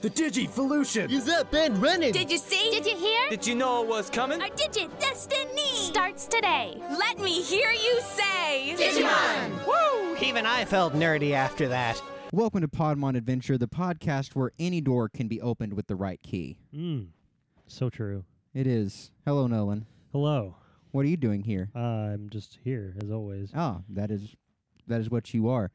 The Digivolution! Is that been running? Did you see? Did you hear? Did you know it was coming? Our Digit Destiny Starts today. Let me hear you say Digimon! Woo! Even I felt nerdy after that. Welcome to Podmon Adventure, the podcast where any door can be opened with the right key. Mm, so true. It is. Hello, Nolan. Hello. What are you doing here? I'm just here as always. Ah, that is that is what you are.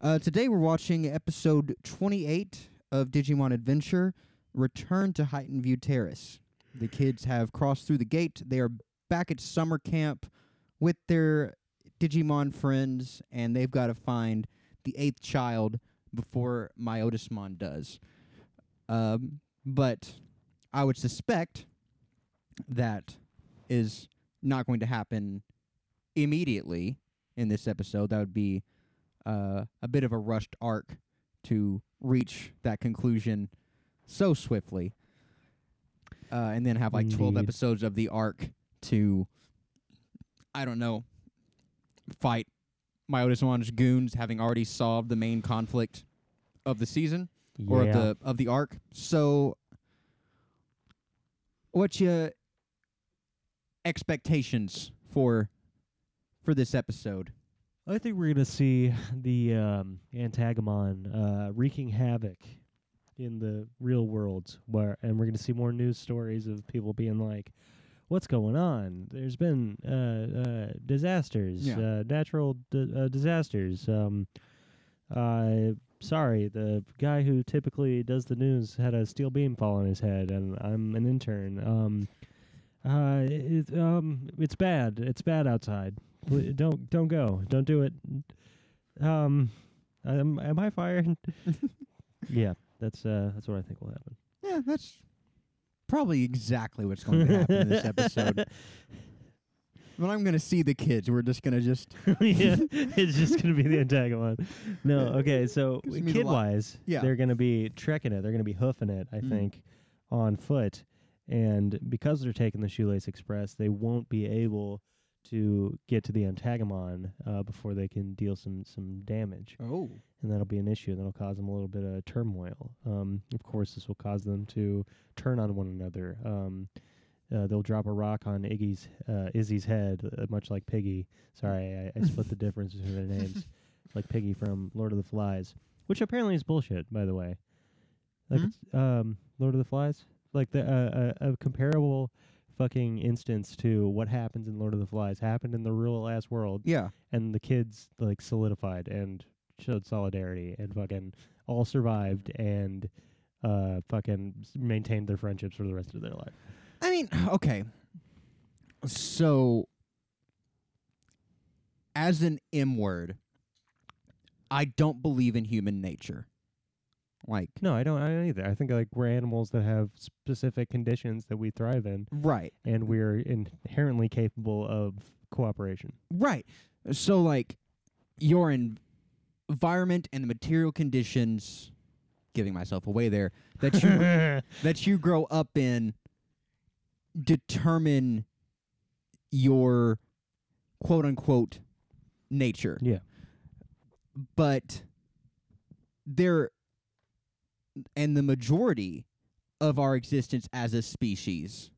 Uh, today we're watching episode 28 of Digimon Adventure, Return to Highton View Terrace. The kids have crossed through the gate. They are back at summer camp with their Digimon friends, and they've got to find the eighth child before Myotismon does. Um, but I would suspect that is not going to happen immediately in this episode. That would be uh, a bit of a rushed arc to reach that conclusion so swiftly. Uh, and then have like 12 Indeed. episodes of the arc to, I don't know, fight Myotismon's goons, having already solved the main conflict of the season or of the of the arc. So, what's your expectations for for this episode? I think we're gonna see the um, Antagamon uh, wreaking havoc in the real world, where and we're gonna see more news stories of people being like, "What's going on? There's been uh, uh, disasters, Yeah. uh, natural di- uh, disasters." Um, uh, sorry, the guy who typically does the news had a steel beam fall on his head, and I'm an intern. Um, uh, it, um, it's bad. It's bad outside. Don't don't go. Don't do it. Um, am, am I fired? yeah, that's uh, that's what I think will happen. Yeah, that's probably exactly what's going to happen in this episode. When I'm going to see the kids, we're just going to just yeah, it's just gonna be the Antagamon. No, okay. So Gives me the kid wise, Yeah. they're gonna be trekking it. They're gonna be hoofing it. I Mm. think on foot, and because they're taking the Shoelace Express, they won't be able to get to the Antagamon uh, before they can deal some some damage. Oh. and that'll be an issue. That'll cause them a little bit of turmoil. Um, of course, this will cause them to turn on one another. Um, uh, they'll drop a rock on Iggy's uh, Izzy's head, uh, much like Piggy. Sorry, I, I split the difference between their names, like Piggy from Lord of the Flies, which apparently is bullshit, by the way. Like Hmm? it's, um, Lord of the Flies, like the uh, a, a comparable fucking instance to what happens in Lord of the Flies happened in the real ass world Yeah. and the kids like solidified and showed solidarity and fucking all survived and uh fucking maintained their friendships for the rest of their life. I mean, okay. So, as an M word, I don't believe in human nature. Like, No, I don't. I don't either. I think like we're animals that have specific conditions that we thrive in, right. and we're inherently capable of cooperation. Right. So, like, your en- environment and the material conditions, giving myself away there, that you that you grow up in determine your quote unquote nature. yeah. But there and the majority of our existence as a species.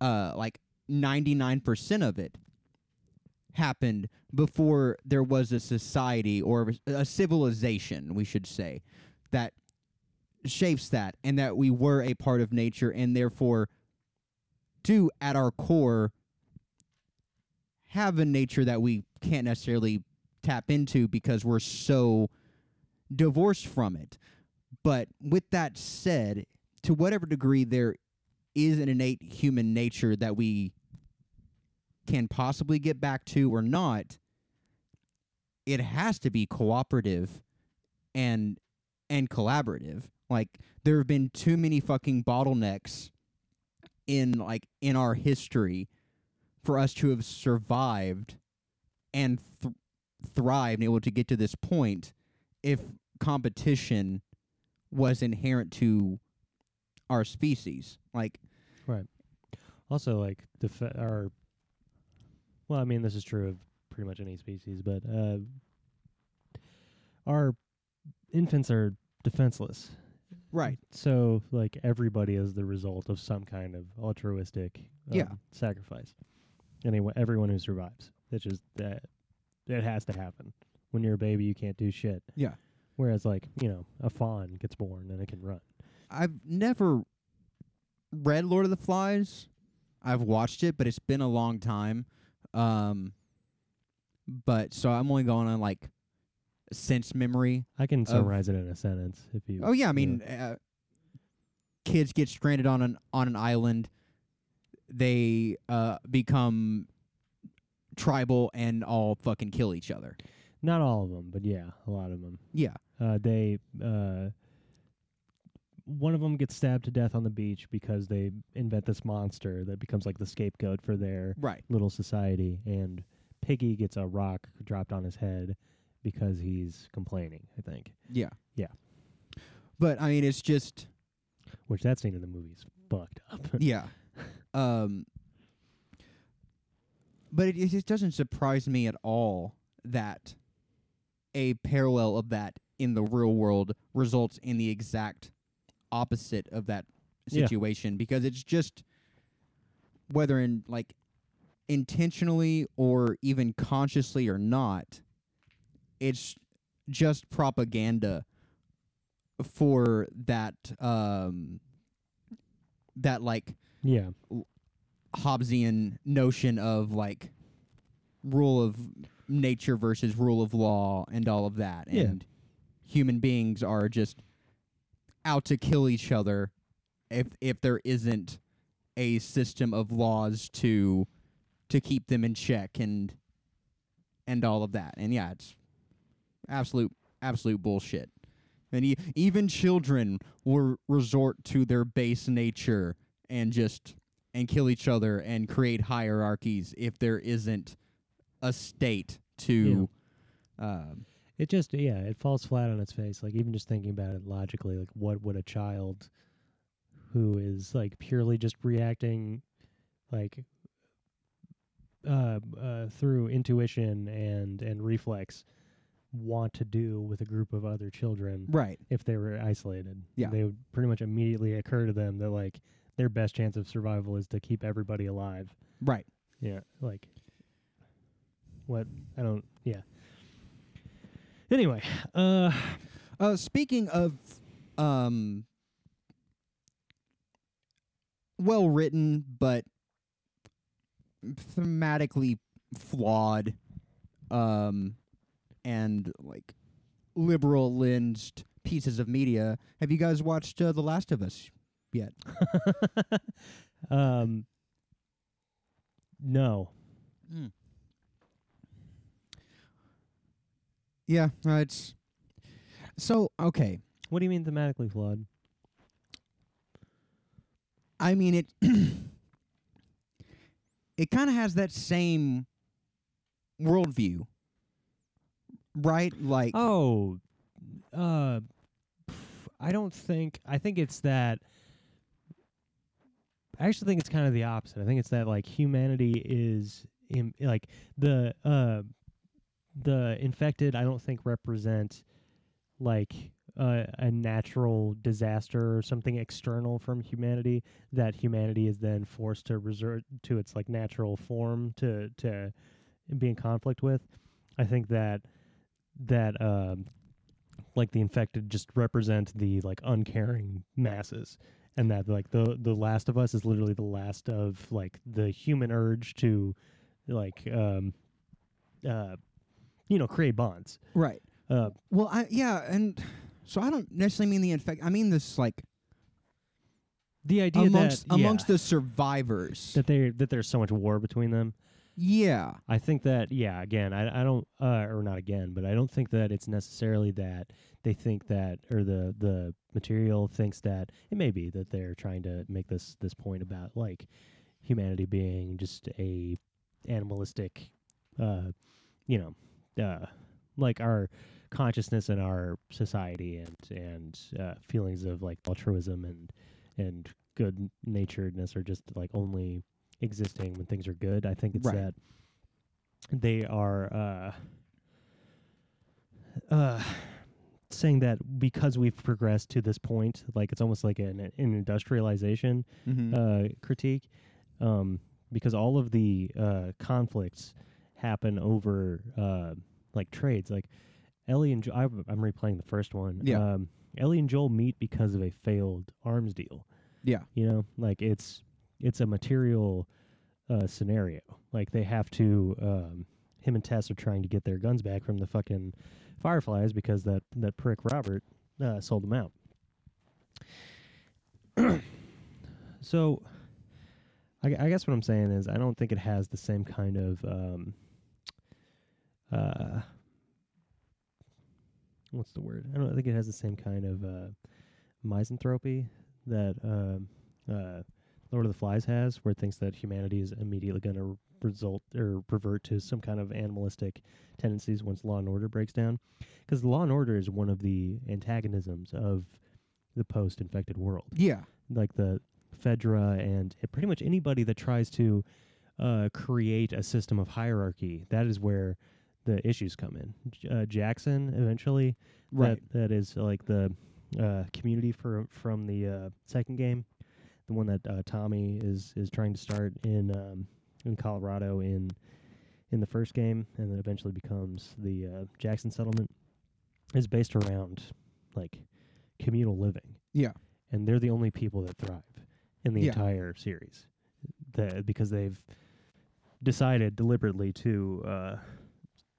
Uh like 99% of it happened before there was a society or a civilization we should say that shapes that and that we were a part of nature and therefore do at our core have a nature that we can't necessarily tap into because we're so divorced from it. But with that said, to whatever degree there is an innate human nature that we can possibly get back to or not, it has to be cooperative and and collaborative. Like there have been too many fucking bottlenecks in like in our history for us to have survived and th- thrived and able to get to this point if competition was inherent to our species. Like Right. Also, like def- our. Well, I mean, this is true of pretty much any species, but uh, our infants are defenseless. Right. So like everybody is the result of some kind of altruistic um, Yeah. sacrifice. Anyone, everyone who survives. It's just that it has to happen. When you're a baby, you can't do shit. Yeah. Whereas like you know a fawn gets born and it can run. I've never read Lord of the Flies. I've watched it, but it's been a long time. Um, but so I'm only going on like sense memory. I can summarize it in a sentence if you. Oh yeah, I mean, uh, kids get stranded on an on an island. They uh become tribal and all fucking kill each other. Not all of them, but yeah, a lot of them. Yeah. Uh, they uh, one of them gets stabbed to death on the beach because they invent this monster that becomes like the scapegoat for their Right. little society, and Piggy gets a rock dropped on his head because he's complaining. I think, Yeah. Yeah. But I mean, it's just which that scene in the movie is fucked up. yeah. Um. But it, it doesn't surprise me at all that a parallel of that in the real world results in the exact opposite of that Yeah. situation because it's just whether in like intentionally or even consciously or not it's just propaganda for that um that like yeah, Hobbesian notion of like rule of nature versus rule of law and all of that. Yeah. And human beings are just out to kill each other if if there isn't a system of laws to to keep them in check and and all of that. And yeah, it's absolute absolute bullshit. And e- even children will resort to their base nature and just and kill each other and create hierarchies if there isn't a state to um it just yeah, it falls flat on its face. Like even just thinking about it logically, like what would a child who is like purely just reacting like uh, uh through intuition and and reflex want to do with a group of other children right if they were isolated. Yeah. They would pretty much immediately occur to them that like their best chance of survival is to keep everybody alive. right Yeah, like what I don't. Yeah. Anyway, uh, uh speaking of um well written but thematically flawed um and like liberal lensed pieces of media have you guys watched uh, the last of us yet um, no, yeah uh, it's so okay what do you mean thematically flawed? I mean it it kind of has that same worldview. Right? Like Oh, uh, I don't think. I think it's that. I actually think it's kind of the opposite. I think it's that like humanity is Im- like the uh the infected. I don't think represent like uh, a natural disaster or something external from humanity that humanity is then forced to resort to its like natural form to to be in conflict with. I think that that um like the infected just represent the like uncaring masses and that like the the last of us is literally the last of like the human urge to like um uh you know create bonds right. uh Well, I yeah, and so I don't necessarily mean the infect. I mean this like the idea amongst that amongst yeah, the survivors. that they that there's so much war between them yeah. I think that yeah, again, I I don't uh, or not again, but I don't think that it's necessarily that they think that or the the material thinks that it may be that they're trying to make this this point about like humanity being just a animalistic uh you know uh like our consciousness and our society and and uh, feelings of like altruism and and good naturedness are just like only existing when things are good. I think it's Right. that they are uh uh saying that because we've progressed to this point, like it's almost like an, an industrialization Mm-hmm. uh, critique, um, because all of the uh, conflicts happen over uh, like trades. Like Ellie and jo- I, I'm replaying the first one. Yeah. Um, Ellie and Joel meet because of a failed arms deal. yeah. You know, like it's it's a material uh, scenario. Like they have to. Um, him and Tess are trying to get their guns back from the fucking Fireflies because that that prick Robert uh, sold them out. so, I, I guess what I'm saying is I don't think it has the same kind of um, uh, what's the word? I don't think it has the same kind of uh, misanthropy that um, uh, Lord of the Flies has, where it thinks that humanity is immediately going to result or revert to some kind of animalistic tendencies once law and order breaks down. Because law and order is one of the antagonisms of the post-infected world Yeah. like the Fedra and uh, pretty much anybody that tries to uh, create a system of hierarchy. That is where the issues come in. J- Uh, Jackson eventually, Right. That, that is like the uh, community for from the uh, second game, the one that uh, Tommy is is trying to start in um, in Colorado in in the first game, and then eventually becomes the uh, Jackson settlement. Is based around like communal living Yeah. and they're the only people that thrive in the Yeah. entire series, the, because they've decided deliberately to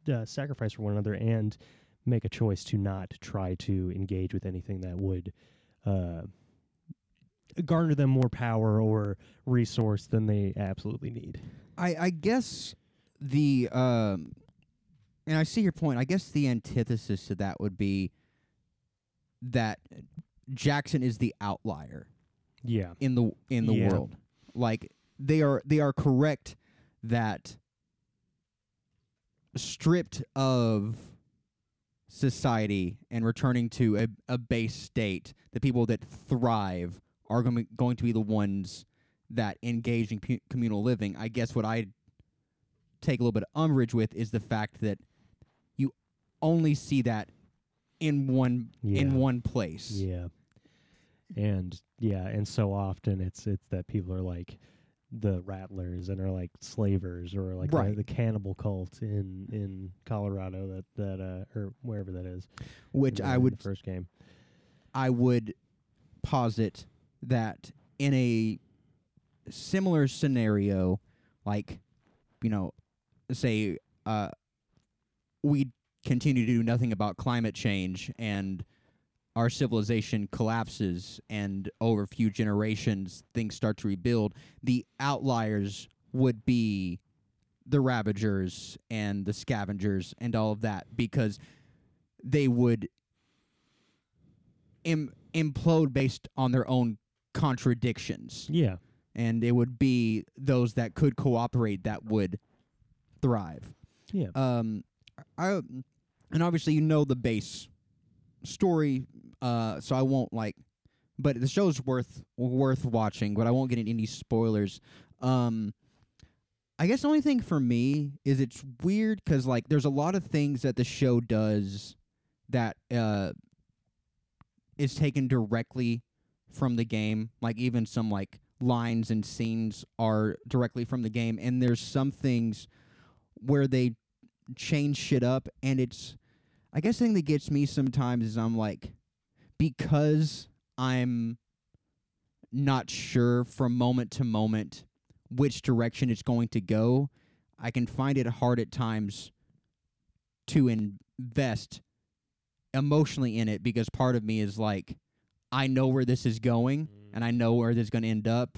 uh, sacrifice for one another and make a choice to not try to engage with anything that would uh, garner them more power or resource than they absolutely need. I, I guess the um, and I see your point. I guess the antithesis to that would be that Jackson is the outlier Yeah, in the in the Yeah. world. Like they are they are correct that stripped of society and returning to a, a base state, the people that thrive are going going to be the ones that engage in pu- communal living. I guess what I take a little bit of umbrage with is the fact that you only see that in one Yeah. in one place. Yeah. And yeah, and so often it's it's that people are like the rattlers and are like slavers or like the- Right. the, cannibal cult in in Colorado that that uh or wherever that is. Which I would the first game. I would posit that in a similar scenario, like, you know, say, uh, we continue to do nothing about climate change and our civilization collapses and over a few generations things start to rebuild, the outliers would be the ravagers and the scavengers and all of that because they would Im- implode based on their own contradictions Yeah. and it would be those that could cooperate that would thrive Yeah. um i and obviously you know the base story uh so i won't like but the show's worth worth watching but i won't get into any spoilers. Um i guess the only thing for me is it's weird because like there's a lot of things that the show does that uh is taken directly from the game. Like even some like lines and scenes are directly from the game and there's some things where they change shit up and it's I guess the thing that gets me sometimes is I'm like because I'm not sure from moment to moment which direction it's going to go, I can find it hard at times to invest emotionally in it because part of me is like I know where this is going and I know where this is going to end up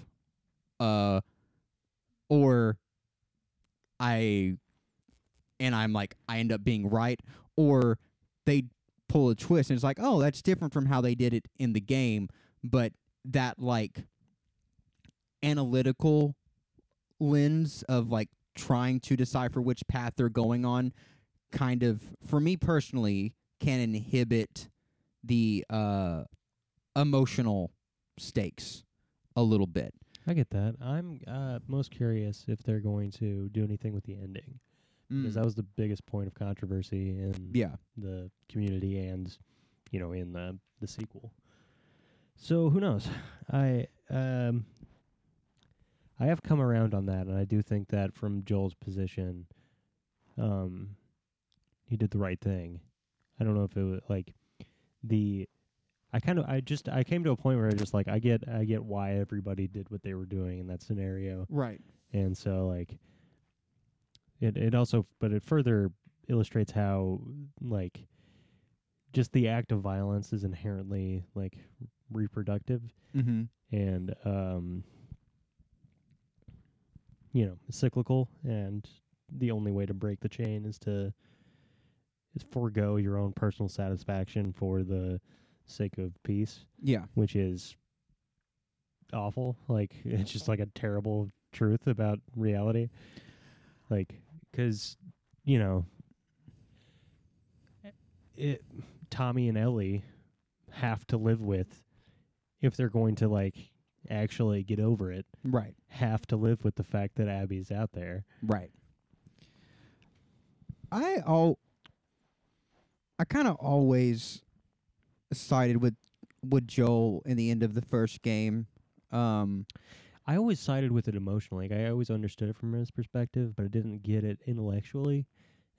uh or I and I'm like I end up being right or they pull a twist and it's like oh that's different from how they did it in the game but that like analytical lens of like trying to decipher which path they're going on kind of for me personally can inhibit the uh emotional stakes a little bit I get that. I'm uh most curious if they're going to do anything with the ending. Because Mm. that was the biggest point of controversy in yeah the community and you know, in the the sequel. So who knows? I um I have come around on that, and I do think that from Joel's position, um, he did the right thing. I don't know if it was like the. I kind of I just I came to a point where I just like I get I get why everybody did what they were doing in that scenario, Right. and so like it it also but it further illustrates how like just the act of violence is inherently like reproductive Mm-hmm. and um you know cyclical and the only way to break the chain is to is forego your own personal satisfaction for the sake of peace Yeah. which is awful like it's just like a terrible truth about reality like cuz you know it Tommy and Ellie have to live with if they're going to like actually get over it Right. have to live with the fact that Abby's out there Right. I all I kind of always sided with with Joel in the end of the first game. Um I always sided with it emotionally. Like I always understood it from his perspective, but I didn't get it intellectually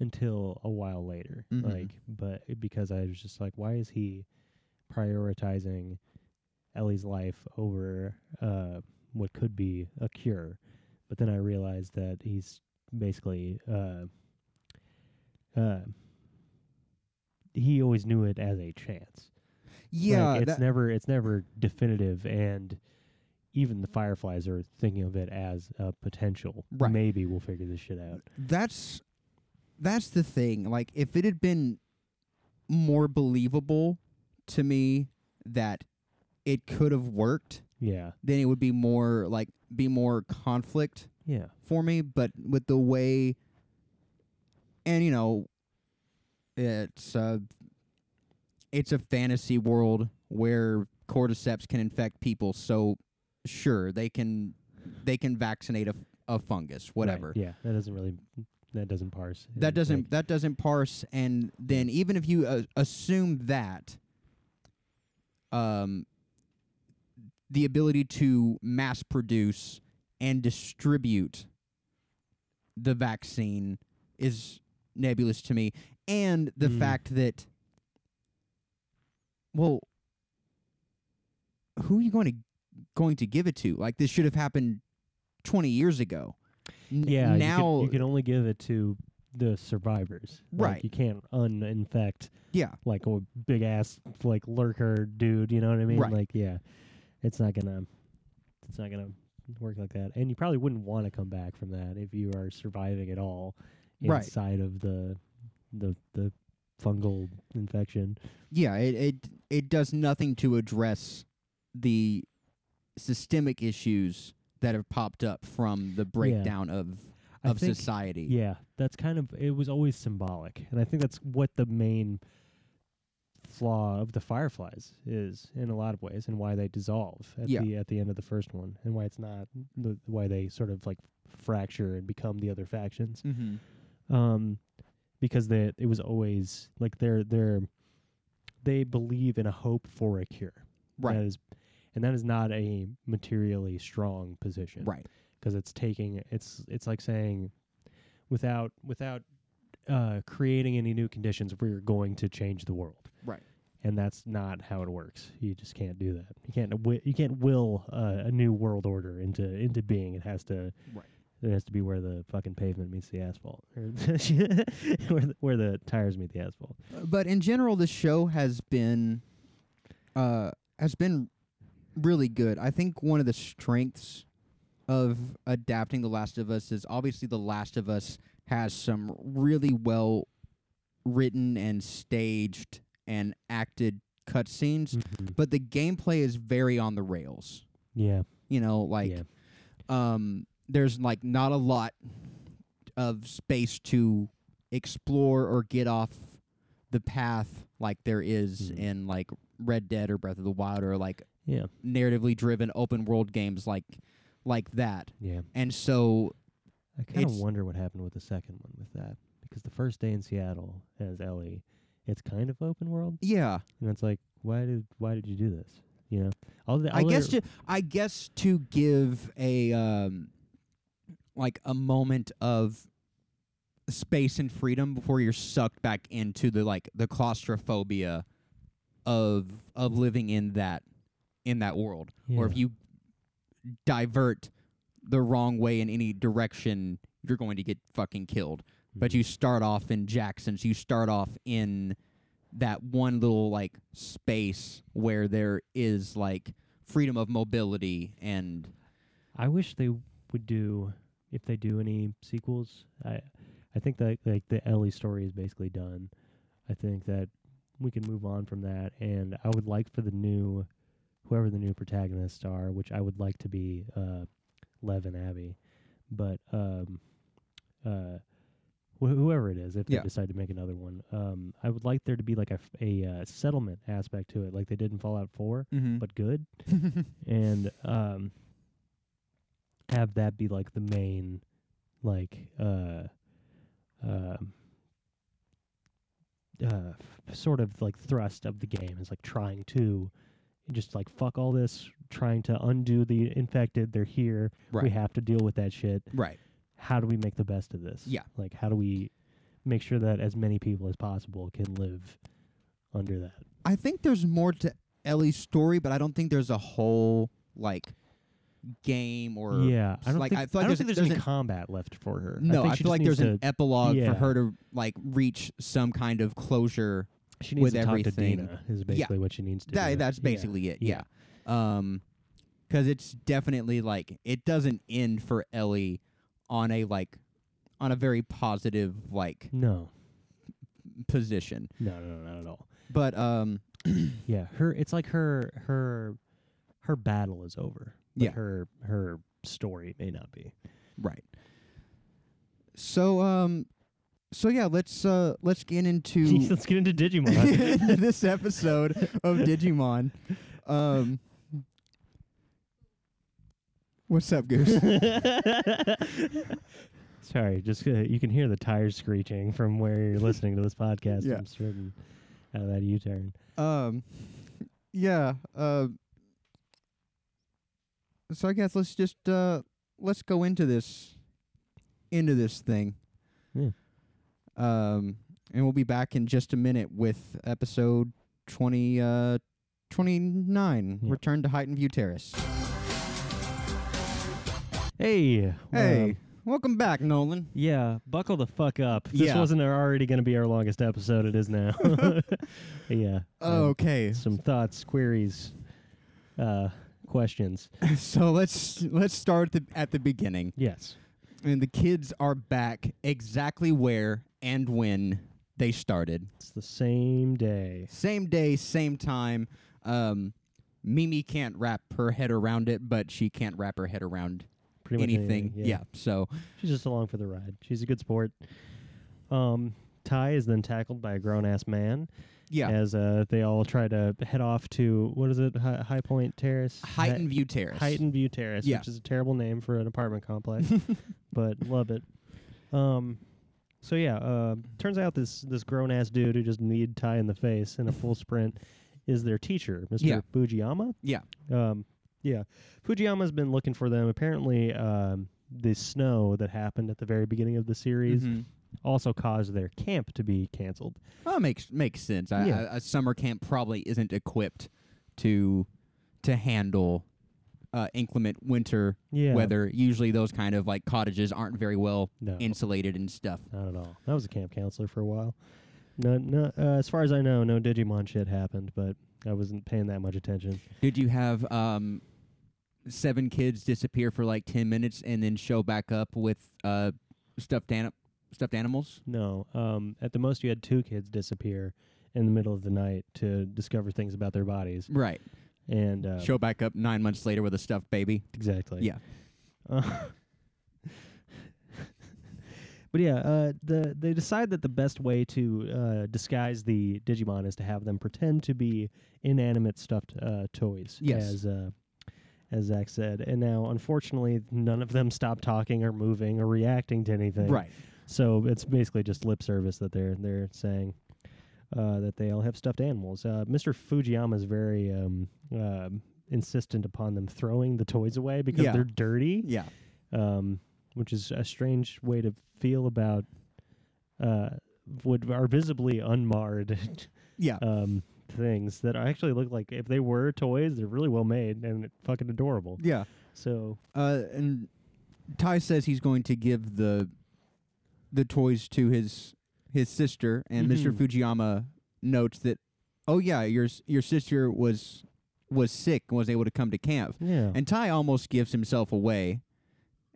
until a while later. Mhm. Like, but because I was just like, why is he prioritizing Ellie's life over uh, what could be a cure? But then I realized that he's basically uh, uh, he always knew it as a chance. yeah, Like, it's that- never it's never definitive and even the fireflies are thinking of it as a potential. Right. maybe we'll figure this shit out. That's that's the thing. Like if it had been more believable to me that it could have worked, yeah. then it would be more like be more conflict yeah. for me, but with the way and you know it's uh it's a fantasy world where cordyceps can infect people, so sure, they can they can vaccinate a, a fungus, whatever. Right, yeah that doesn't really that doesn't parse That doesn't like, that doesn't parse and then even if you uh, assume that um the ability to mass produce and distribute the vaccine is nebulous to me and the Mm. fact that well who are you going to going to give it to. Like this should have happened 20 years ago. N- yeah you now can, you can only give it to the survivors. Like, Right. you can't uninfect yeah. like a big ass like lurker dude you know what i mean? Right. like yeah. It's not gonna it's not gonna work like that. And you probably wouldn't want to come back from that if you are surviving at all inside of the the the fungal infection. Yeah, it it it does nothing to address the systemic issues that have popped up from the breakdown of of think- society. Yeah, that's kind of it was always symbolic, and I think that's what the main flaw of the Fireflies is in a lot of ways, and why they dissolve at Yeah. the at the end of the first one, and why it's not the why they sort of like fracture and become the other factions. Mm-hmm. Um, because they it was always like they're they're they believe in a hope for a cure. Right. That is, and that is not a materially strong position. Right. because it's taking it's it's like saying without without uh, creating any new conditions we're going to change the world. Right. and that's not how it works. You just can't do that. You can't wi- you can't will uh, a new world order into into being. It has to Right. it has to be where the fucking pavement meets the asphalt. Or where the, where the tires meet the asphalt. But in general, the show has been uh has been really good. I think one of the strengths of adapting The Last of Us is obviously The Last of Us has some really well written and staged and acted cutscenes, Mhm. but the gameplay is very on the rails. yeah You know, like yeah um there's like not a lot of space to explore or get off the path like there is Mhm. in like Red Dead or Breath of the Wild or like yeah narratively driven open world games like like that. yeah And so I kind of wonder what happened with the second one with that because the first day in Seattle as Ellie, it's kind of open world, Yeah, and it's like, why did why did you do this? You know, all the I all guess to I guess to give a um like a moment of space and freedom before you're sucked back into the like the claustrophobia of of living in that in that world. Or if you divert the wrong way in any direction, you're going to get fucking killed. But Mhm. you start off in Jackson's, you start off in that one little like space where there is like freedom of mobility and I wish they would do if they do any sequels. I I think that like the Ellie story is basically done. I think that we can move on from that, and I would like for the new whoever the new protagonists are, which I would like to be uh, Lev and Abby, but um, uh, wh- whoever it is, if Yeah. they decide to make another one, um, I would like there to be like a f- a uh, settlement aspect to it, like they did in Fallout Four, but good and um have that be like the main like uh um uh sort of like thrust of the game is like trying to just like fuck all this trying to undo the infected they're here we have to deal with that shit. Right. How do we make the best of this? Yeah. like how do we make sure that as many people as possible can live under that? I think there's more to Ellie's story, but I don't think there's a whole like game or yeah i don't like, think, I feel like don't there's think there's, there's any an- combat left for her no. think I, feel like there's needs an epilogue yeah. for her to like reach some kind of closure. She needs with to talk to. Dana. Is basically what she needs to. That do. that's Yeah. basically it. Yeah. Yeah. Um, because it's definitely like it doesn't end for Ellie on a like on a very positive like No, position. no, no, no, not at all. But um, Yeah, her. It's like her her her battle is over. But Yeah. her her story may not be. right. So um, so yeah, let's uh let's get into Let's get into Digimon. this episode of Digimon. Um, what's up, Goose? Sorry, just uh, you can hear the tires screeching from where you're listening to this podcast. Yeah. I'm certain out of that U-turn. um, yeah. Uh, so I guess let's just uh let's go into this into this thing. Yeah. Um, and we'll be back in just a minute with episode twenty uh twenty nine. Yeah. Return to Highton View Terrace. Hey, Hey, um, welcome back, Nolan. yeah, buckle the fuck up. This Yeah. wasn't already going to be our longest episode. It is now. yeah. um, Okay, some thoughts, queries, uh, questions. so let's let's start at the, at the beginning. Yes. And the kids are back exactly where and when they started. It's the same day. Same day, same time. Um, Mimi can't wrap her head around it, but she can't wrap her head around Pretty much anything. yeah. So She's just along for the ride. She's a good sport. Um, Tai is then tackled by a grown ass man yeah, as uh, they all try to head off to what is it? Hi- High Point Terrace. Highton View Terrace. Highton View Terrace, Yeah. which is a terrible name for an apartment complex, but love it. Um, so yeah, uh, turns out this this grown ass dude who just kneed Tai in the face in a full sprint is their teacher, Mr. Yeah. Fujiyama. Yeah. Um, yeah, Fujiyama's been looking for them. Apparently, um, the snow that happened at the very beginning of the series Mhm. Also caused their camp to be canceled. Well, makes makes sense. I, Yeah. I- a summer camp probably isn't equipped to to handle uh, inclement winter Yeah, weather. Usually, those kind of like cottages aren't very well No, insulated and stuff. not at all. I was a camp counselor for a while. No, no. Uh, as far as I know, no Digimon shit happened, but I wasn't paying that much attention. Did you have um, seven kids disappear for like ten minutes and then show back up with uh, stuffed an- stuffed animals? No. Um, at the most, you had two kids disappear in the middle of the night to discover things about their bodies, Right. and uh, show back up nine months later with a stuffed baby. exactly. Yeah. Uh, but yeah, uh, the they decide that the best way to uh, disguise the Digimon is to have them pretend to be inanimate stuffed uh, toys. Yes. As uh, as Zach said, and now unfortunately, none of them stop talking or moving or reacting to anything. Right. So it's basically just lip service that they're they're saying. uh, that they all have stuffed animals. Uh, Mr. Fujiyama is very um, uh, insistent upon them throwing the toys away because Yeah. they're dirty, Yeah. um, which is a strange way to feel about uh, what are visibly unmarred Yeah. um, things that actually look like if they were toys, they're really well made and fucking adorable. yeah. So Uh, and Tai says he's going to give the the toys to his his sister, and Mr. Mhm. Fujiyama notes that, oh yeah, your your sister was was sick and was able to come to camp. yeah, And Tai almost gives himself away,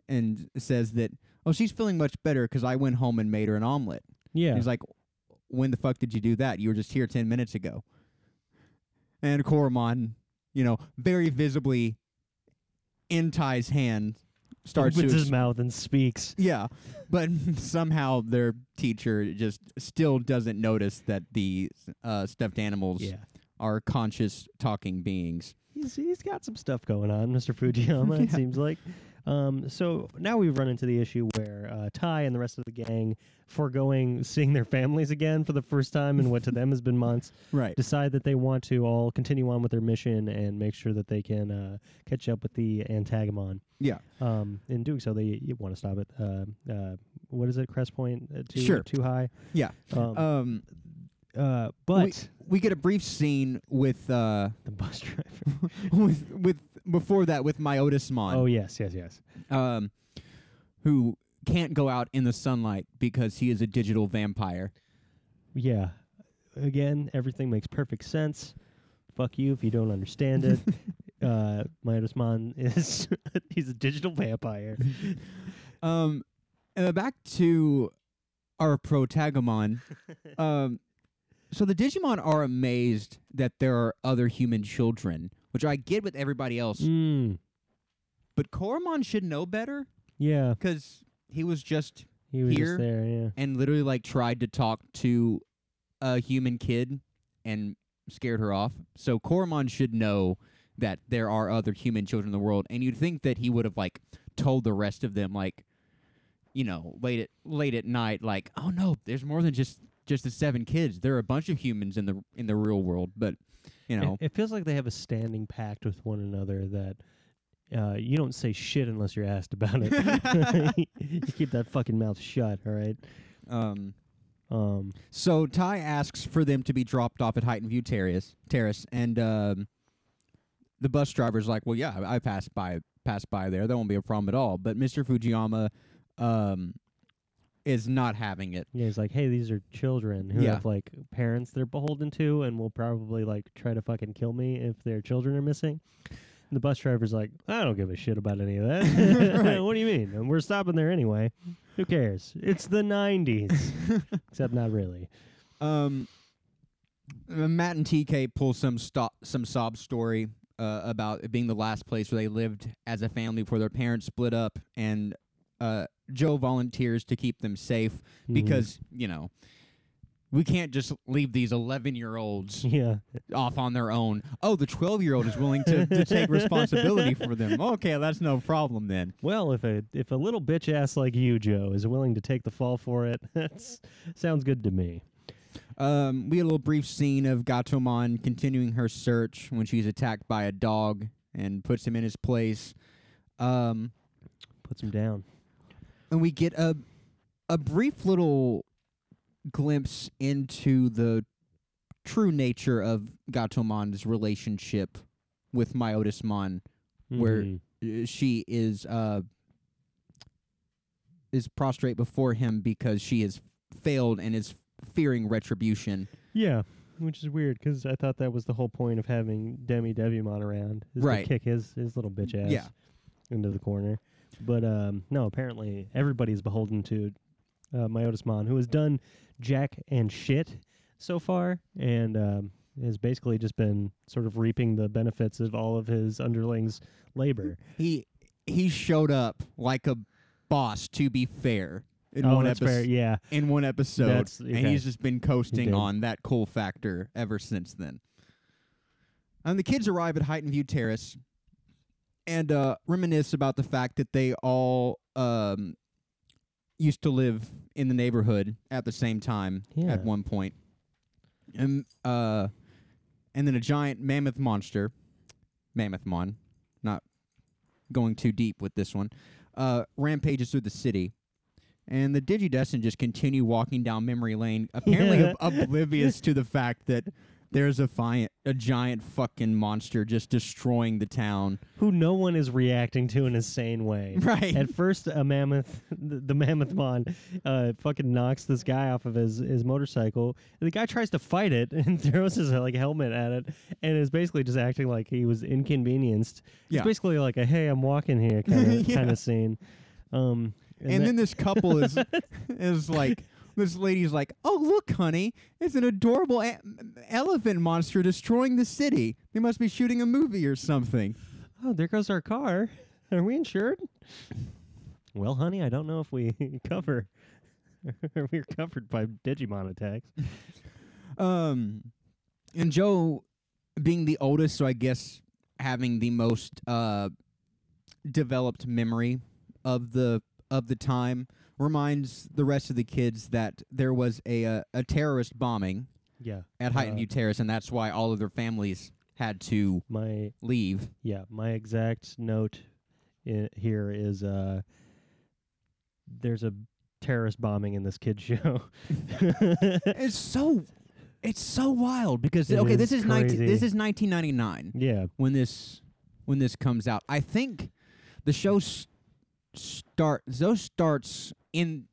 and says that, oh, she's feeling much better because I went home and made her an omelet. yeah, He's like, when the fuck did you do that? You were just here ten minutes ago. And Koromon, you know, very visibly in Tai's hand, starts to his mouth and speaks. yeah, but somehow their teacher just still doesn't notice that the uh, stuffed animals Yeah. are conscious talking beings. He's he's got some stuff going on, Mr. Fujiyama. It seems like. Um, so now we've run into the issue where uh, Tai and the rest of the gang, foregoing seeing their families again for the first time in what to them has been months, Right. decide that they want to all continue on with their mission and make sure that they can uh, catch up with the Antagamon. Yeah. Um, in doing so, they you want to stop it. Uh, uh, what is it? Crest point uh, too Sure. too high. Yeah. Um, Um, uh, but we, we get a brief scene with uh the bus driver. with with before that with Myotismon. oh yes, yes, yes. um, who can't go out in the sunlight because he is a digital vampire. Yeah. Again, everything makes perfect sense. Fuck you if you don't understand it. uh, Miasmon is he's a digital vampire. Um, uh, back to our protagamon. um, so the Digimon are amazed that there are other human children, which I get with everybody else, Mm, but Koromon should know better yeah, because he was just he was Here? just there. Yeah. and literally like tried to talk to a human kid and scared her off. So Koromon should know that there are other human children in the world, and you'd think that he would have like told the rest of them, like, you know, late at late at night, like, oh no, there's more than just just the seven kids. There are a bunch of humans in the in the real world, but you It- know, it, feels like they have a standing pact with one another that uh, you don't say shit unless you're asked about it. you keep that fucking mouth shut. All right. um. Um, So Tai asks for them to be dropped off at Highton View Terrace, terrace and um, the bus driver's like, "Well, yeah, I I passed by passed by there. That won't be a problem at all." But Mr. Fujiyama um, is not having it. yeah, he's like, hey, these are children who Yeah. have like parents they're beholden to, and will probably like try to fucking kill me if their children are missing. And the bus driver's like, I don't give a shit about any of that. Right. what do you mean? And we're stopping there anyway. Who cares? It's the '90s, except not really. Um, uh, Matt and TK pull some stop some sob story uh, about it being the last place where they lived as a family before their parents split up, and uh, Joe volunteers to keep them safe Mhm. because you know we can't just leave these 11 year olds yeah, off on their own oh the 12 year old is willing to, to take responsibility for them okay that's no problem then Well, if a if a little bitch ass like you, Joe, is willing to take the fall for it, that sounds good to me. um, we had a little brief scene of gatomon continuing her search when she's attacked by a dog and puts him in his place um, Puts him down. And we get a a brief little glimpse into the true nature of Gatomon's relationship with Myotismon Where- Mhm. uh, she is uh is prostrate before him because she has failed and is fearing retribution. yeah, which is weird because I thought that was the whole point of having Demi Devimon around, is Right. to kick his his little bitch ass Yeah. into the corner. But um, no, apparently everybody's beholden to uh, Myotismon, who has done jack and shit so far, and um, has basically just been sort of reaping the benefits of all of his underlings' labor. He he showed up like a boss to be fair in oh, one that's episode fair. Yeah, in one episode That's- and he's just been coasting on that cool factor ever since then. And the kids arrive at Highton View Terrace and uh, reminisce about the fact that they all um, used to live in the neighborhood at the same time Yeah. at one point. and uh, and then a giant mammoth monster, Mammoth Mon, not going too deep with this one, uh, rampages through the city. And the Digidestin just continue walking down memory lane, apparently ob- oblivious to the fact that there's a, fi- a giant fucking monster just destroying the town. Who no one is reacting to in a sane way. Right. At first, a mammoth, the, the mammoth mon, uh, fucking knocks this guy off of his, his motorcycle. The guy tries to fight it and throws his like helmet at it, and is basically just acting like he was inconvenienced. Yeah. It's basically like a "Hey, I'm walking here" kind of Yeah. kind of scene. Um, And, that- then this couple is is like this lady's like, "Oh, look, honey, it's an adorable a- elephant monster destroying the city. They must be shooting a movie or something." oh, there goes our car. Are we insured? Well, honey, I don't know if we cover. We're covered by Digimon attacks. Um, and Joe, being the oldest, so I guess having the most uh developed memory of the of the time, reminds the rest of the kids that there was a uh, a terrorist bombing Yeah. at Highton View Terrace, and that's why all of their families had to My leave. yeah, my exact note i- here is uh there's a terrorist bombing in this kid show. It's so it's so wild because It okay, is this is 19, crazy. this is 1999 yeah. when this when this comes out. I think the show s- start Zoe starts in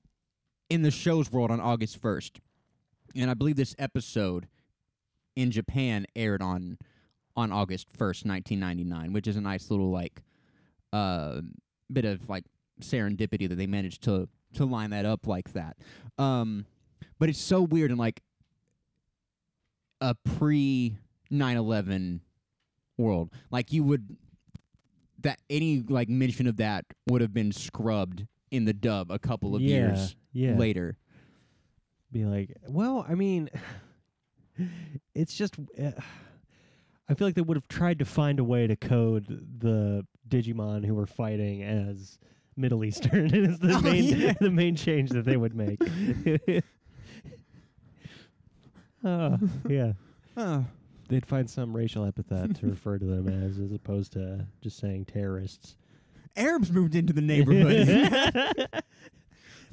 in the show's world on August 1st. And I believe this episode in Japan aired on on August 1st, 1999, which is a nice little like uh bit of like serendipity that they managed to to line that up like that. Um but it's so weird and like a pre 9/11 world. Like you would that any like mention of that would have been scrubbed in the dub a couple of yeah, years yeah. later. Be like, well, I mean, it's just. Uh, I feel like they would have tried to find a way to code the Digimon who were fighting as Middle Eastern. is the Oh, main yeah. the main change that they would make. uh, yeah, Oh. they'd find some racial epithet to refer to them as, as opposed to just saying terrorists. Arabs moved into the neighborhood.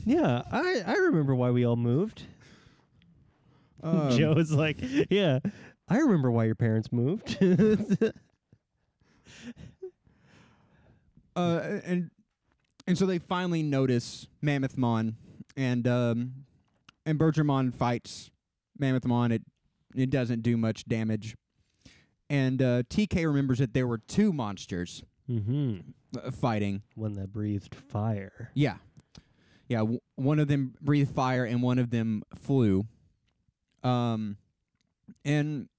yeah, I I remember why we all moved. Um, Joe's like, yeah, I remember why your parents moved. uh, and and so they finally notice Mammothmon, and um, and Birdramon fights Mammothmon. It it doesn't do much damage, and uh, TK remembers that there were two monsters mm-hmm. uh, fighting. One that breathed fire. Yeah, yeah. W- one of them breathed fire, and one of them flew. Um, and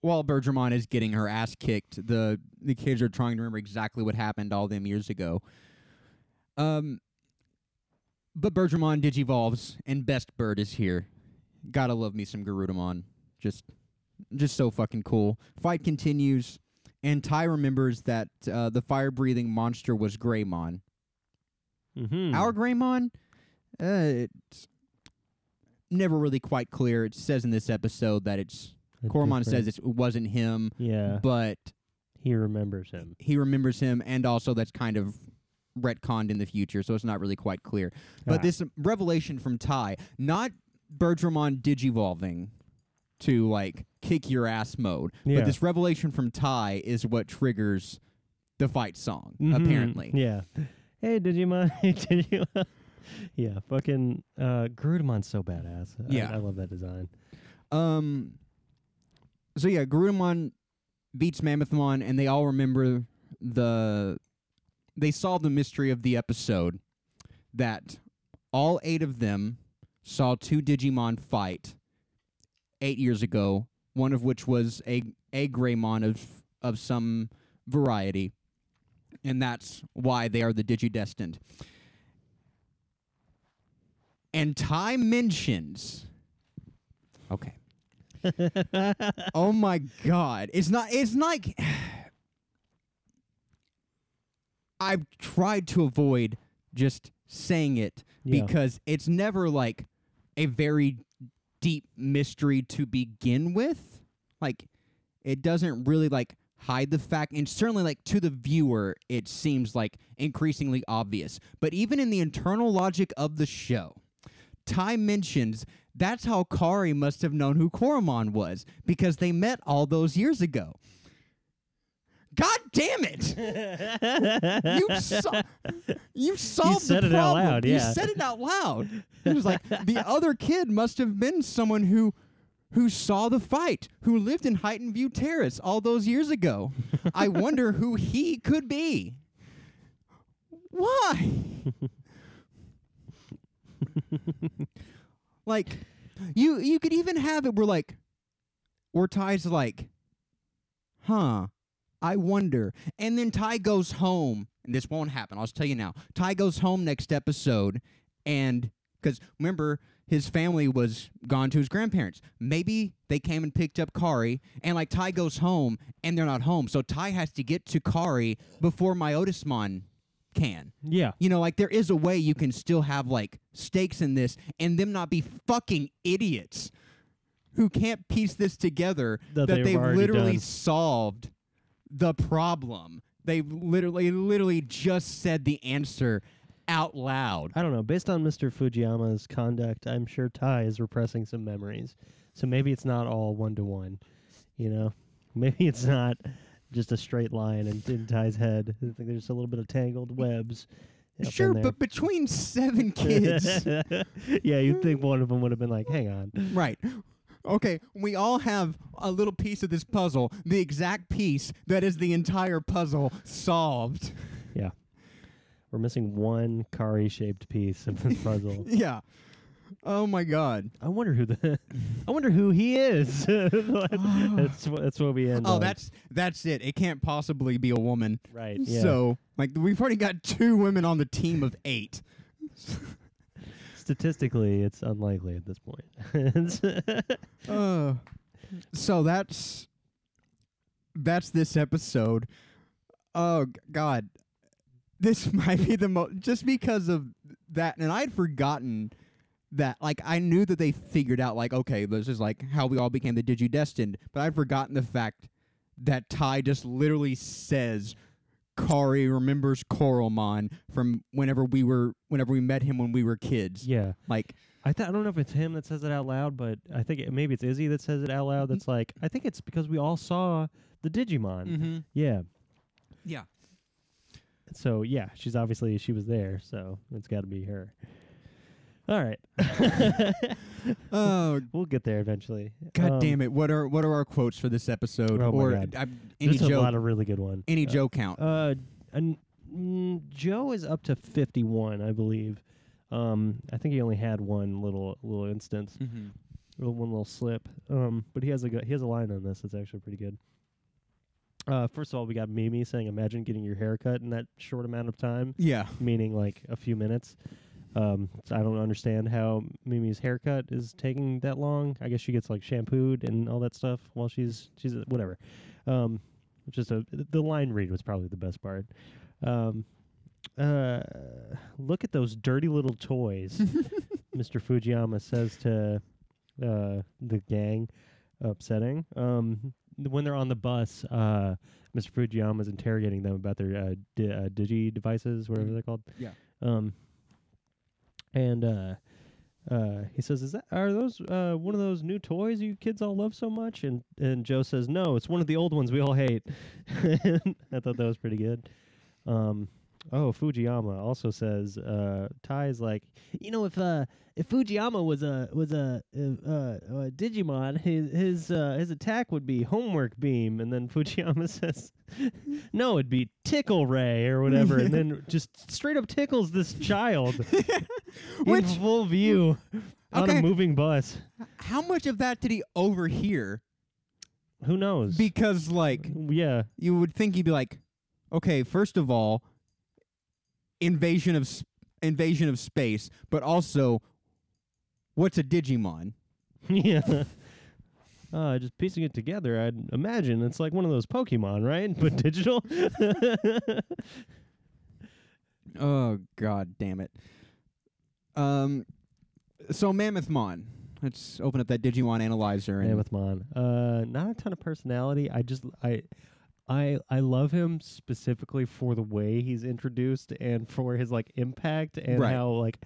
while Birdramon is getting her ass kicked, the the kids are trying to remember exactly what happened all them years ago. Um, but Birdramon digivolves, and Best Bird is here. Gotta love me some Garudamon. Just, just so fucking cool. Fight continues, and Tai remembers that uh, the fire-breathing monster was Greymon. Mm-hmm. Our Greymon, uh, it's never really quite clear. It says in this episode that it's Koromon says it's, it wasn't him, yeah, but he remembers him. he remembers him, and also that's kind of retconned in the future, so it's not really quite clear. But Ah. this revelation from Tai, not Birdramon digivolving to like kick your ass mode, Yeah. but this revelation from Tai is what triggers the fight song. Mhm. Apparently, yeah. Hey, Digimon, hey, Digimon. yeah, fucking uh, Garudamon's so badass. I- Yeah. I, love that design. Um. So yeah, Garudamon beats Mammothmon, and they all remember the. They solved the mystery of the episode that all eight of them saw two Digimon fight eight years ago. One of which was a a Greymon of of some variety, and that's why they are the Digidestined. And Tai mentions. Okay oh my god it's not it's like i've tried to avoid just saying it Yeah. because it's never like a very deep mystery to begin with. Like it doesn't really like hide the fact and certainly like to the viewer it seems like increasingly obvious. But even in the internal logic of the show, Tai mentions that's how Kari must have known who Koromon was because they met all those years ago. Damn it! you saw, you solved said the it out loud, You said it out loud. It was like the other kid must have been someone who who saw the fight, who lived in Highton View Terrace all those years ago. I wonder who he could be. Why? like you you could even have it where like where Tai's like, huh, I wonder. And then Tai goes home, and this won't happen. I'll just tell you now. Tai goes home next episode, and because remember, his family was gone to his grandparents. Maybe they came and picked up Kari, and like Tai goes home, and they're not home. So Tai has to get to Kari before Myotismon can. Yeah. You know, like there is a way you can still have like stakes in this and them not be fucking idiots who can't piece this together That that, they've they've literally done. solved the problem. They've literally literally just said the answer out loud. I don't know. Based on Mr. Fujiyama's conduct, I'm sure Tai is repressing some memories. So maybe it's not all one to one. You know, maybe it's not just a straight line in, in Tai's head. I think there's a little bit of tangled webs. Sure, but between seven kids, yeah, you'd think one of them would have been like, "Hang on, right? Okay, we all have a little piece of this puzzle, the exact piece that is the entire puzzle solved. Yeah. We're missing one Kari-shaped piece of this puzzle." Yeah. Oh my god. I wonder who the, I wonder who he is. that's what that's what we end. Oh, on. that's that's it. It can't possibly be a woman. right. Yeah. So, like, we've already got two women on the team of eight. Statistically, it's unlikely at this point. Uh, so that's that's this episode. Oh God, this might be the most just because of that, and I'd forgotten that. Like, I knew that they figured out, like, okay, this is like how we all became the Digi Destined, but I'd forgotten the fact that Tai just literally says. Kari remembers Koromon from whenever we were whenever we met him when we were kids. yeah. Like I th- I don't know if it's him that says it out loud, but I think it, maybe it's Izzy that says it out loud. That's like I think it's because we all saw the Digimon. mm-hmm. Yeah. yeah. So yeah, she's obviously she was there, so it's got to be her. All right. Oh we'll get there eventually. God Um, damn it! What are what are our quotes for this episode? Oh my or God. uh, any There's a lot of really good one. any Uh, Joe count? Uh, and mm, Joe is up to fifty-one, I believe. Um, I think he only had one little little instance, mm-hmm. little, one little slip. Um, but he has a good, he has a line on this that's actually pretty good. Uh, first of all, we got Mimi saying, "Imagine getting your hair cut in that short amount of time," Yeah, meaning like a few minutes. Um, so I don't understand how Mimi's haircut is taking that long. I guess she gets like shampooed and all that stuff while she's she's whatever. Um, just a the line read was probably the best part. Um, uh, look at those dirty little toys, Mr. Fujiyama says to uh, the gang, upsetting. Um, when they're on the bus, uh, Mr. Fujiyama is interrogating them about their uh, di- uh, digi devices, whatever Mm. they're called. Yeah. Um, and uh, uh, he says, "Is that are those uh, one of those new toys you kids all love so much?" And and Joe says, "No, it's one of the old ones we all hate." I thought that was pretty good. Um, oh, Fujiyama also says, uh, is like, you know, if uh, if Fujiyama was a was a uh, uh, Digimon, his his uh, his attack would be homework beam, and then Fujiyama says, no, it'd be tickle ray or whatever, and then just straight up tickles this child Which- in full view on Okay. a moving bus. how much of that did he overhear? Who knows? Because like yeah, you would think he'd be like, okay, first of all, invasion of invasion of space, but also, what's a Digimon? yeah. Uh, just piecing it together, I'd imagine it's like one of those Pokemon, right? But digital. Oh God, damn it. Um, so Mammothmon, Let's open up that Digimon analyzer and Mammothmon. Uh, not a ton of personality. I just I. I I love him specifically for the way he's introduced and for his like impact and Right. how like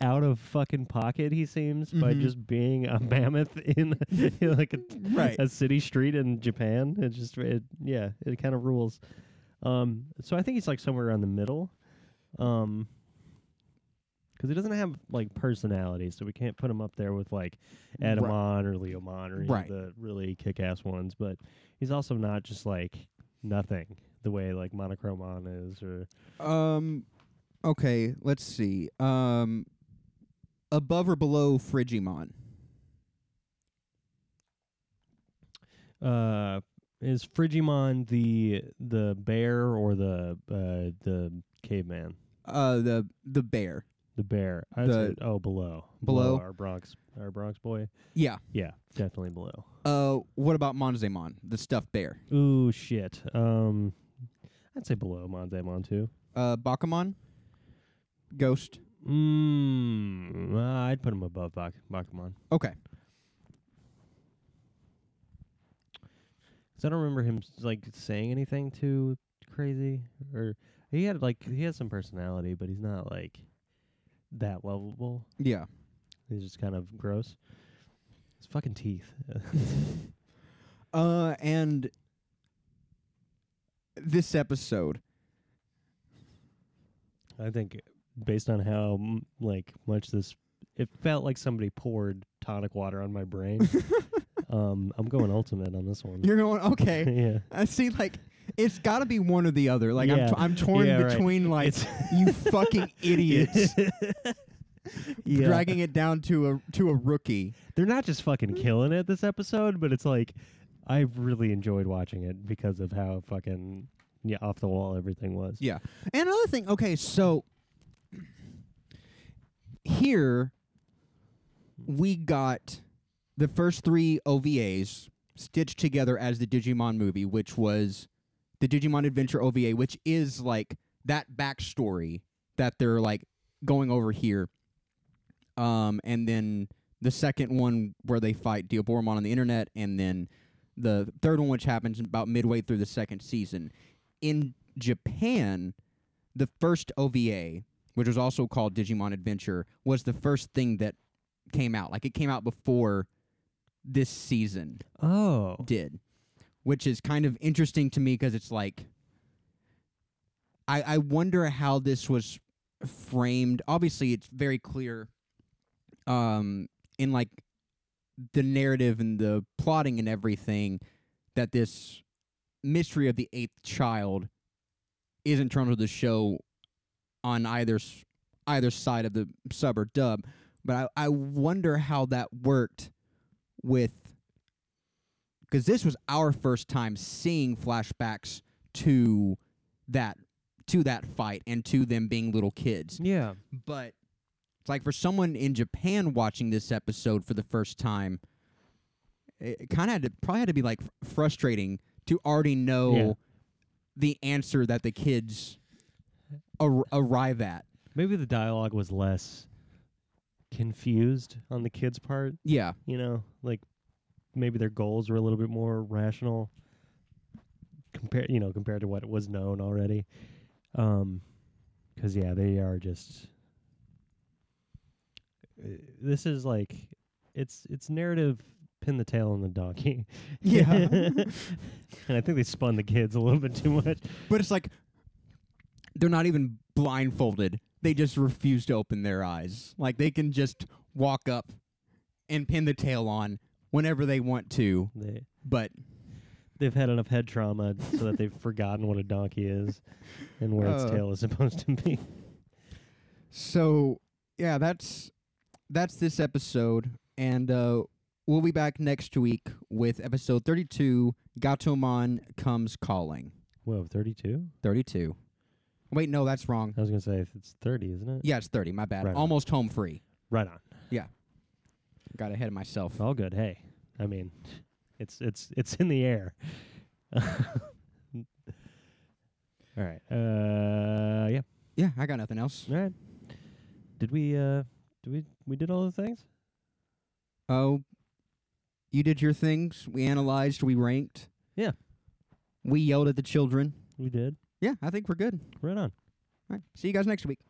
out of fucking pocket he seems by Mhm. just being a mammoth in, in like a, Right. a city street in Japan. It just it yeah, it kind of rules. Um so I think he's like somewhere around the middle. Um cuz he doesn't have like personality, so we can't put him up there with like Right. Edamon or Leomon or any Right. of the really kick-ass ones, but he's also not just like nothing the way like Monochromon is or Um. Okay. Let's see. Um. Above or below Frigimon? uh is Frigimon the the bear or the uh the caveman? Uh. The the bear. The bear. I'd The- say oh below. Below? our Bronx our Bronx boy. Yeah. Yeah, definitely below. Uh. What about Monzaemon, the stuffed bear? Ooh shit. Um I'd say below Monzaemon too. Uh. Bakumon. Ghost. Mm, uh, I'd put him above Bak- Bakumon. Okay. 'Cause I don't remember him s- like saying anything too crazy, or he had like he has some personality, but he's not like that lovable. Yeah. He's just kind of gross. His fucking teeth. Uh. And this episode. I think based on how m- like much this, it felt like somebody poured tonic water on my brain. um, I'm going ultimate on this one. You're going okay. yeah. I see. Like, it's got to be one or the other. Like, I'm t- I'm torn Yeah, right. between like you fucking idiots Yeah. dragging it down to a to a rookie. They're not just fucking killing it this episode, but it's like I've really enjoyed watching it because of how fucking yeah off the wall everything was. Yeah. And another thing. Okay, so here we got the first three OVAs stitched together as the Digimon movie, which was the Digimon Adventure OVA, which is like that backstory that they're like going over here. Um, and then the second one where they fight Diaboromon on the internet, and then the third one, which happens about midway through the second season. In Japan, the first OVA, which was also called Digimon Adventure, was the first thing that came out. Like it came out before this season Oh. did, which is kind of interesting to me because it's like, I I wonder how this was framed. Obviously, it's very clear, um, in like the narrative and the plotting and everything, that this mystery of the eighth child is in terms of the show on either either side of the sub or dub. But I, I wonder how that worked with because this was our first time seeing flashbacks to that to that fight and to them being little kids. Yeah. But it's like for someone in Japan watching this episode for the first time, it kind of had to probably had to be like fr- frustrating to already know Yeah. the answer that the kids ar- arrive at. Maybe the dialogue was less confused on the kids' part. Yeah, You know, like maybe their goals were a little bit more rational. Compared, you know, compared to what was known already. Um, because yeah, they are just. uh, This is like, it's it's narrative. Pin the tail on the donkey. Yeah. and I think they spun the kids a little bit too much. but it's like they're not even blindfolded. They just refuse to open their eyes. Like they can just walk up and pin the tail on whenever they want to, They but they've had enough head trauma so that they've forgotten what a donkey is and where its Uh. tail is supposed to be. So yeah, that's that's this episode, and uh, we'll be back next week with episode thirty-two. Gatomon comes calling. Whoa, thirty-two? Thirty-two. Wait, no, that's wrong. I was gonna say it's thirty, isn't it? Yeah, it's thirty. My bad. Right on. Almost home free. Right on. Got ahead of myself. All good. Hey, I mean, it's it's it's in the air. All right. Uh, yeah. Yeah, I got nothing else. All right. Did we uh, did we we did all the things? Oh, you did your things. We analyzed. We ranked. Yeah. We yelled at the children. We did. Yeah, I think we're good. Right on. All right. See you guys next week.